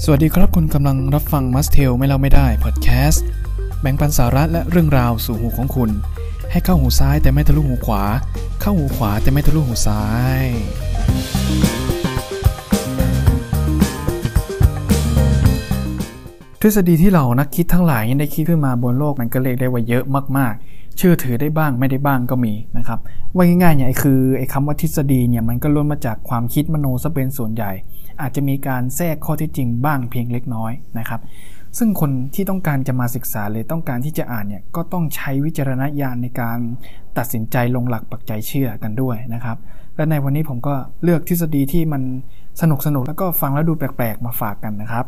สวัสดีครับคุณกำลังรับฟังมัสเทลไม่เล่าไม่ได้พอดแคสต์แบ่งปันสาระและเรื่องราวสู่หูของคุณ ให้เข้าหูซ้ายแต่ไม่ทะลุหูขวา เข้าหูขวาแต่ไม่ทะลุหูซ้ายทฤษฎีที่เรานักคิดทั้งหลายได้คิดขึ้นมาบนโลกมันก็เรียกได้ว่าเยอะมากๆ เชื่อถือได้บ้างไม่ได้บ้างก็มีนะครับว่าง่ายๆเนี่ยคือไอ้คำว่าทฤษฎีเนี่ยมันก็ล้วนมาจากความคิดมโนซะเป็นส่วนใหญ่ อาจจะมีการแทรกข้อเท็จจริงบ้างเพียงเล็กน้อยนะครับ ซึ่งคนที่ต้องการจะมาศึกษาเลยต้องการที่จะอ่านเนี่ยก็ต้องใช้วิจารณญาณในการตัดสินใจลงหลักปักใจเชื่อกันด้วยนะครับ และในวันนี้ผมก็เลือกทฤษฎีที่มันสนุกสนุกแล้วก็ฟังแล้วดูแปลกๆ มาฝากกันนะครับ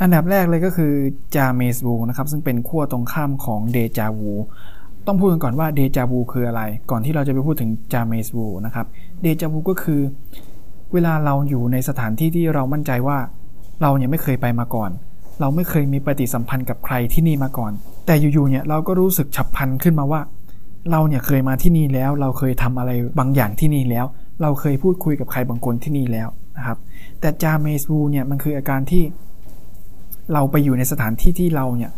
อันดับแรกเลยก็คือจาเมสวูนะครับซึ่งเป็นขั้วตรงข้ามของเดจาวูต้องพูดกันก่อนว่าเดจาวูคืออะไร ก่อนที่เราจะไปพูดถึงจาเมสวูนะครับเดจาวูก็คือ เวลาเราอยู่ในสถานที่ที่เรามั่นใจว่า เราเนี่ยไม่เคยไปมาก่อน เราไม่เคยมีปฏิสัมพันธ์กับใครที่นี่มาก่อน แต่อยู่ๆเนี่ยเราก็รู้สึกฉับพลันขึ้นมาว่า เราเนี่ยเคยมาที่นี่แล้ว เราเคยทำอะไรบางอย่างที่นี่แล้ว เราเคยพูดคุยกับใครบางคนที่นี่แล้วนะครับ แต่จาเมสวูเนี่ยมันคืออาการที่ เราไปอยู่ในสถานที่ที่เราเนี่ย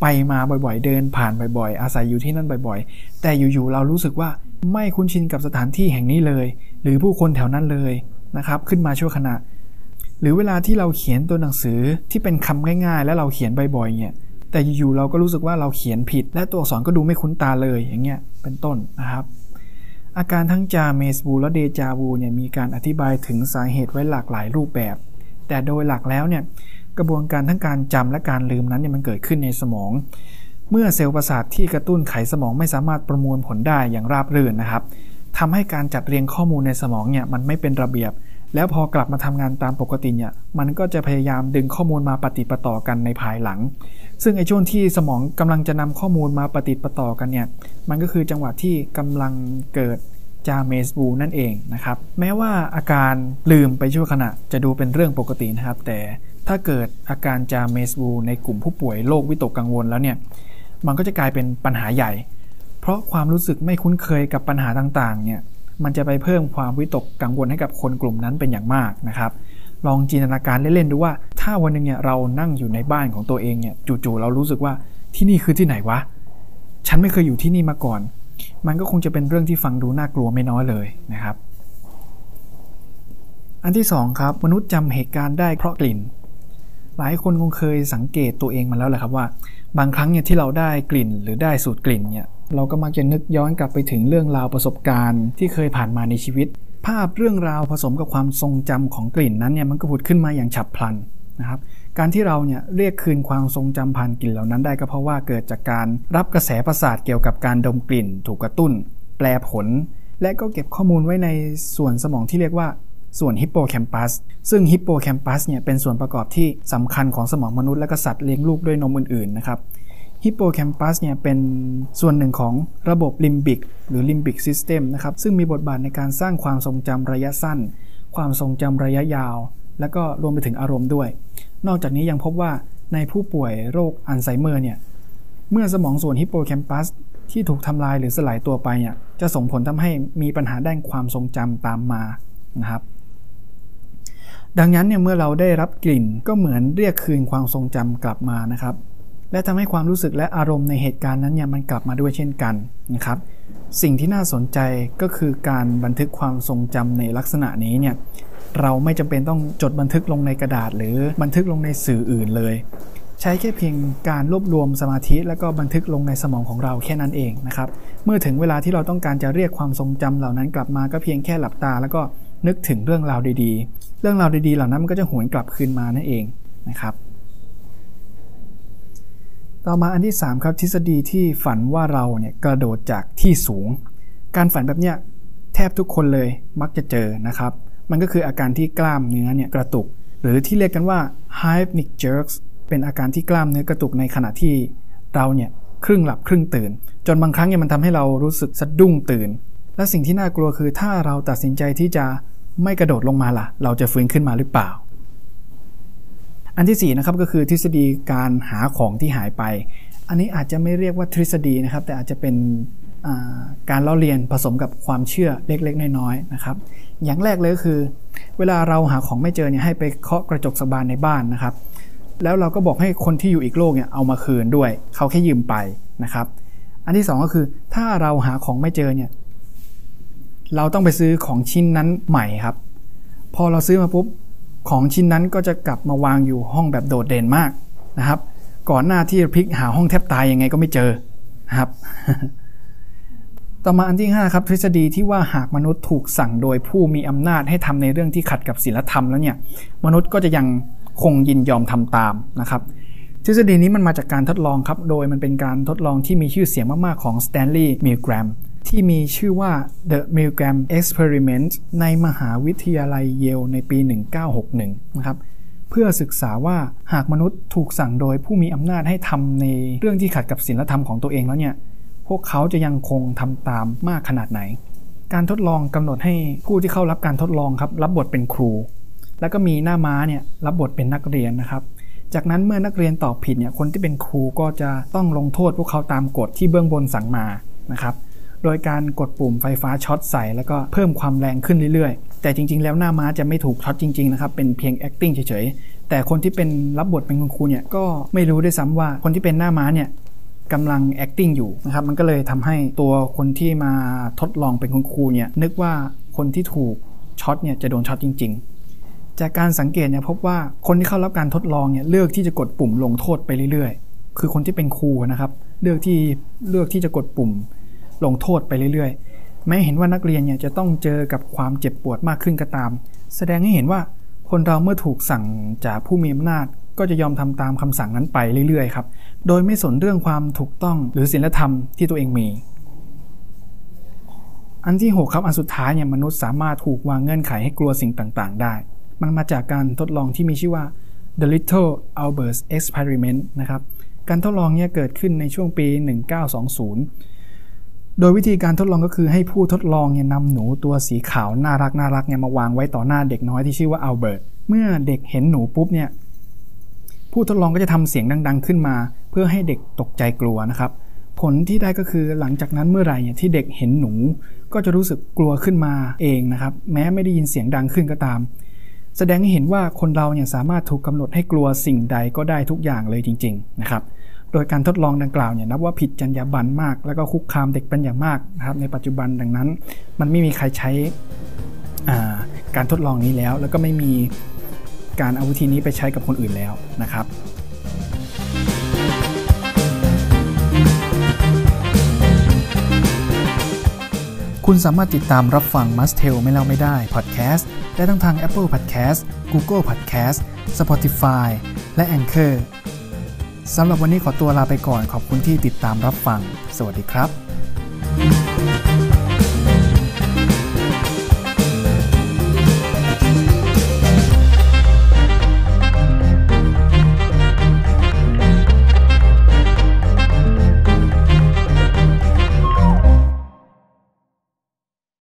ไปมาบ่อยๆ เดินผ่านบ่อยๆ อาศัยอยู่ที่นั่นบ่อยๆ แต่อยู่ๆ เรารู้สึกว่าไม่คุ้นชินกับสถานที่แห่งนี้เลย หรือผู้คนแถวนั้นเลย นะครับขึ้นมาชั่วขณะ หรือเวลาที่เราเขียนตัวหนังสือที่เป็นคำง่ายๆ แล้วเราเขียนบ่อยๆเนี่ยแต่อยู่ๆเราก็รู้สึกว่าเราเขียนผิด และตัวอักษรก็ดูไม่คุ้นตาเลยอย่างเงี้ยเป็นต้นนะครับ อาการทั้งจาเมสบูและเดจาวูเนี่ยมีการอธิบายถึงสาเหตุไว้หลากหลายรูปแบบ แต่โดยหลักแล้วเนี่ยกระบวนการทั้งการจำและการลืมนั้นเนี่ยมันเกิดขึ้นในสมอง เมื่อเซลล์ประสาทที่กระตุ้นไขสมองไม่สามารถประมวลผลได้อย่างราบรื่นนะครับ ทำให้การจัดเรียงข้อมูลในสมองเนี่ยมันไม่เป็นระเบียบ แล้วพอกลับมาทำงานตามปกติเนี่ยมันก็จะพยายามดึงข้อมูลมาปฏิปต่อกันในภายหลัง ซึ่งไอ้ช่วงที่สมองกำลังจะนำข้อมูลมาปฏิปต่อกันเนี่ยมันก็คือจังหวะที่กำลังเกิดจาเมสบูนั่นเองนะครับแม้ว่าอาการลืมไปชั่วขณะจะดูเป็นเรื่องปกตินะครับ แต่ถ้าเกิดอาการจาเมสบูในกลุ่มผู้ป่วยโรควิตกกังวลแล้วเนี่ยมันก็จะกลายเป็นปัญหาใหญ่ ราะความรู้สึกไม่คุ้นเคยกับปัญหาต่างๆ เนี่ย มันจะไปเพิ่มความวิตกกังวลให้กับคนกลุ่มนั้นเป็นอย่างมากนะครับ ลองจินตนาการเล่นๆดูว่า ถ้าวันหนึ่งเนี่ยเรานั่งอยู่ในบ้านของตัวเองเนี่ย จู่ๆเรารู้สึกว่าที่นี่คือที่ไหนวะ ฉันไม่เคยอยู่ที่นี่มาก่อน มันก็คงจะเป็นเรื่องที่ฟังดูน่ากลัวไม่น้อยเลยนะครับ อันที่2ครับ มนุษย์จำเหตุการณ์ได้เพราะกลิ่น หลายคนคงเคยสังเกตตัวเองมาแล้วแหละครับว่า บางครั้งเนี่ยที่เราได้กลิ่นหรือได้สูตรกลิ่นเนี่ย เราก็มักจะนึกย้อนกลับไปถึงเรื่องราวประสบการณ์ที่เคยผ่านมาในชีวิต ภาพเรื่องราวผสมกับความทรงจำของกลิ่นนั้นเนี่ยมันก็ผุดขึ้นมาอย่างฉับพลันนะครับการที่เราเนี่ยเรียกคืนความทรงจำผ่านกลิ่นเหล่านั้นได้ก็เพราะว่าเกิดจากการรับกระแสประสาทเกี่ยวกับการดมกลิ่น ถูกกระตุ้น แปลผล และก็เก็บข้อมูลไว้ในส่วนสมองที่เรียกว่าส่วนฮิปโปแคมปัสซึ่งฮิปโปแคมปัสเนี่ยเป็นส่วนประกอบที่สำคัญของสมองมนุษย์และก็สัตว์เลี้ยงลูกด้วยนมอื่นๆนะครับ ฮิปโปแคมปัสเนี่ยเป็นส่วนหนึ่งของระบบลิมบิกหรือ limbic system นะครับซึ่งมีบทบาทในการสร้างความทรงจำระยะสั้น ความทรงจำระยะยาว และก็รวมไปถึงอารมณ์ด้วย นอกจากนี้ยังพบว่าในผู้ป่วยโรคอัลไซเมอร์เนี่ยเมื่อสมองส่วนฮิปโปแคมปัสที่ถูกทำลายหรือสลายตัวไปเนี่ยจะส่งผลทำให้มีปัญหาด้านความทรงจำตามมานะครับดังนั้นเนี่ยเมื่อเราได้รับกลิ่นก็เหมือนเรียกคืนความทรงจำกลับมานะครับ และทำให้ความรู้สึกและอารมณ์ในเหตุการณ์นั้นเนี่ยมันกลับมาด้วยเช่นกันนะครับ สิ่งที่น่าสนใจก็คือการบันทึกความทรงจำในลักษณะนี้เนี่ยเราไม่จำเป็นต้องจดบันทึกลงในกระดาษ หรือบันทึกลงในสื่ออื่นเลย ใช้แค่เพียงการรวบรวมสมาธิ แล้วก็บันทึกลงในสมองของเราแค่นั้นเองนะครับเมื่อถึงเวลาที่เราต้องการจะเรียกความทรงจำเหล่านั้นกลับมาก็เพียงแค่หลับตา แล้วก็นึกถึงเรื่องราวดีๆ เรื่องราวดีๆ เหล่านั้นมันก็จะหวนกลับคืนมานั่นเองนะครับ ต่อมาอันที่ 3 ครับทฤษฎีที่ฝันว่าเราเนี่ยกระโดดจากที่สูง การฝันแบบเนี้ยแทบทุกคนเลยมักจะเจอนะครับ มันก็คืออาการที่กล้ามเนื้อเนี่ยกระตุก หรือที่เรียกกันว่า hypnic jerks เป็นอาการที่กล้ามเนื้อกระตุกในขณะที่เราเนี่ยครึ่งหลับครึ่งตื่น จนบางครั้งเนี่ยมันทำให้เรารู้สึกสะดุ้งตื่น และสิ่งที่น่ากลัวคือถ้าเราตัดสินใจที่จะไม่กระโดดลงมาล่ะ เราจะฟื้นขึ้นมาหรือเปล่า อันที่4นะครับก็คือทฤษฎีการหาของที่หายไป อันนี้อาจจะไม่เรียกว่าทฤษฎีนะครับ แต่อาจจะเป็นการเล่าเรียนผสมกับความเชื่อเล็กๆ น้อยๆนะครับ อย่างแรกเลยก็คือ เวลาเราหาของไม่เจอเนี่ยให้ไปเคาะกระจกสบานในบ้านนะครับ แล้วเราก็บอกให้คนที่อยู่อีกโลกเนี่ยเอามาคืนด้วย เขาแค่ยืมไปนะครับ อันที่ 2 ก็คือถ้าเราหาของไม่เจอเนี่ยเราต้องไปซื้อของชิ้นนั้นใหม่ครับ พอเราซื้อมาปุ๊บ ของชิ้นนั้นก็จะกลับมาวางอยู่ห้องแบบโดดเด่นมากนะครับ ก่อนหน้าที่พลิกหาห้องแทบตายยังไงก็ไม่เจอนะครับ ต่อมาอันที่ 5 ครับ ทฤษฎีที่ว่าหากมนุษย์ถูกสั่งโดยผู้มีอำนาจให้ทำในเรื่องที่ขัดกับศีลธรรมแล้วเนี่ย มนุษย์ก็จะยังคงยินยอมทำตามนะครับ ทฤษฎีนี้มันมาจากการทดลองครับ โดยมันเป็นการทดลองที่มีชื่อเสียงมากๆของ Stanley Milgram ที่มีชื่อว่า The Milgram Experiment ในมหาวิทยาลัยเยลในปี 1961 นะครับเพื่อศึกษาว่าหากมนุษย์ถูกสั่งโดยผู้มีอำนาจให้ทำในเรื่องที่ขัดกับศีลธรรมของตัวเองแล้วเนี่ย พวกเขาจะยังคงทำตามมากขนาดไหน การทดลองกำหนดให้ผู้ที่เข้ารับการทดลองครับ รับบทเป็นครู แล้วก็มีหน้าม้าเนี่ยรับบทเป็นนักเรียนนะครับ จากนั้นเมื่อนักเรียนตอบผิดเนี่ยคนที่เป็นครูก็จะต้องลงโทษพวกเขาตามกฎที่เบื้องบนสั่งมานะครับ โดยการกดปุ่มไฟฟ้าช็อตใส่แล้วก็เพิ่มความแรงขึ้นเรื่อยๆ แต่จริง ๆ แล้วหน้าม้าจะไม่ถูกช็อตจริงๆนะครับเป็นเพียง acting เฉยๆ แต่คนที่เป็นรับบทเป็นคุณครูเนี่ยก็ไม่รู้ด้วยซ้ำว่าคนที่เป็นหน้าม้าเนี่ยกำลัง acting อยู่นะครับมันก็เลยทำให้ตัวคนที่มาทดลองเป็นคุณครูเนี่ยนึกว่าคนที่ถูกช็อตเนี่ยจะโดนช็อตจริง ๆจากการสังเกตเนี่ยพบว่าคนที่เข้ารับการทดลองเนี่ยเลือกที่จะกดปุ่มลงโทษไปเรื่อยๆ คือคนที่เป็นครูนะครับ เลือกที่เลือกที่จะกดปุ่ม ลงโทษไปเรื่อยๆ แม้เห็นว่านักเรียนเนี่ยจะต้องเจอกับความเจ็บปวดมากขึ้นก็ตาม แสดงให้เห็นว่าคนเราเมื่อถูกสั่งจากผู้มีอำนาจ ก็จะยอมทำตามคำสั่งนั้นไปเรื่อยๆครับ โดยไม่สนเรื่องความถูกต้องหรือศีลธรรมที่ตัวเองมี อันที่ 6 ครับ อันสุดท้ายเนี่ยมนุษย์สามารถถูกวางเงื่อนไขให้กลัวสิ่งต่างๆ ได้ มันมาจากการทดลองที่มีชื่อว่า The Little Albert Experiment นะครับ การทดลองเนี่ยเกิดขึ้นในช่วงปี 1920 โดยวิธีการทดลองก็คือให้ผู้ทดลองเนี่ยนำหนูตัวสีขาวน่ารักน่ารักเนี่ยมาวางไว้ต่อหน้าเด็กน้อยที่ชื่อว่าอัลเบิร์ต เมื่อเด็กเห็นหนูปุ๊บเนี่ยผู้ทดลองก็จะทำเสียงดัง ๆ ขึ้นมา เพื่อให้เด็กตกใจกลัวนะครับ ผลที่ได้ก็คือหลังจากนั้นเมื่อไหร่เนี่ยที่เด็กเห็นหนู ก็จะรู้สึกกลัวขึ้นมาเองนะครับ แม้ไม่ได้ยินเสียงดังขึ้นก็ตาม แสดงให้เห็นว่าคนเราเนี่ยสามารถถูกกำหนดให้กลัวสิ่งใดก็ได้ทุกอย่างเลยจริง ๆ นะครับ โดยการทดลองดังกล่าวเนี่ยนับว่าผิดจรรยาบรรณมาก แล้วก็คุกคามเด็กเป็นอย่างมากนะครับในปัจจุบันดังนั้น มันไม่มีใครใช้การทดลองนี้แล้ว แล้วก็ไม่มีการเอาวิธีนี้ไปใช้กับคนอื่นแล้วนะครับคุณสามารถติดตามรับฟัง Must Tell ไม่เล่าไม่ได้ Podcast ได้ทั้งทาง Apple Podcast Google Podcast Spotify และ Anchor สำหรับวันนี้ขอตัวลาไปก่อนขอบคุณที่ติดตามรับฟัง สวัสดีครับ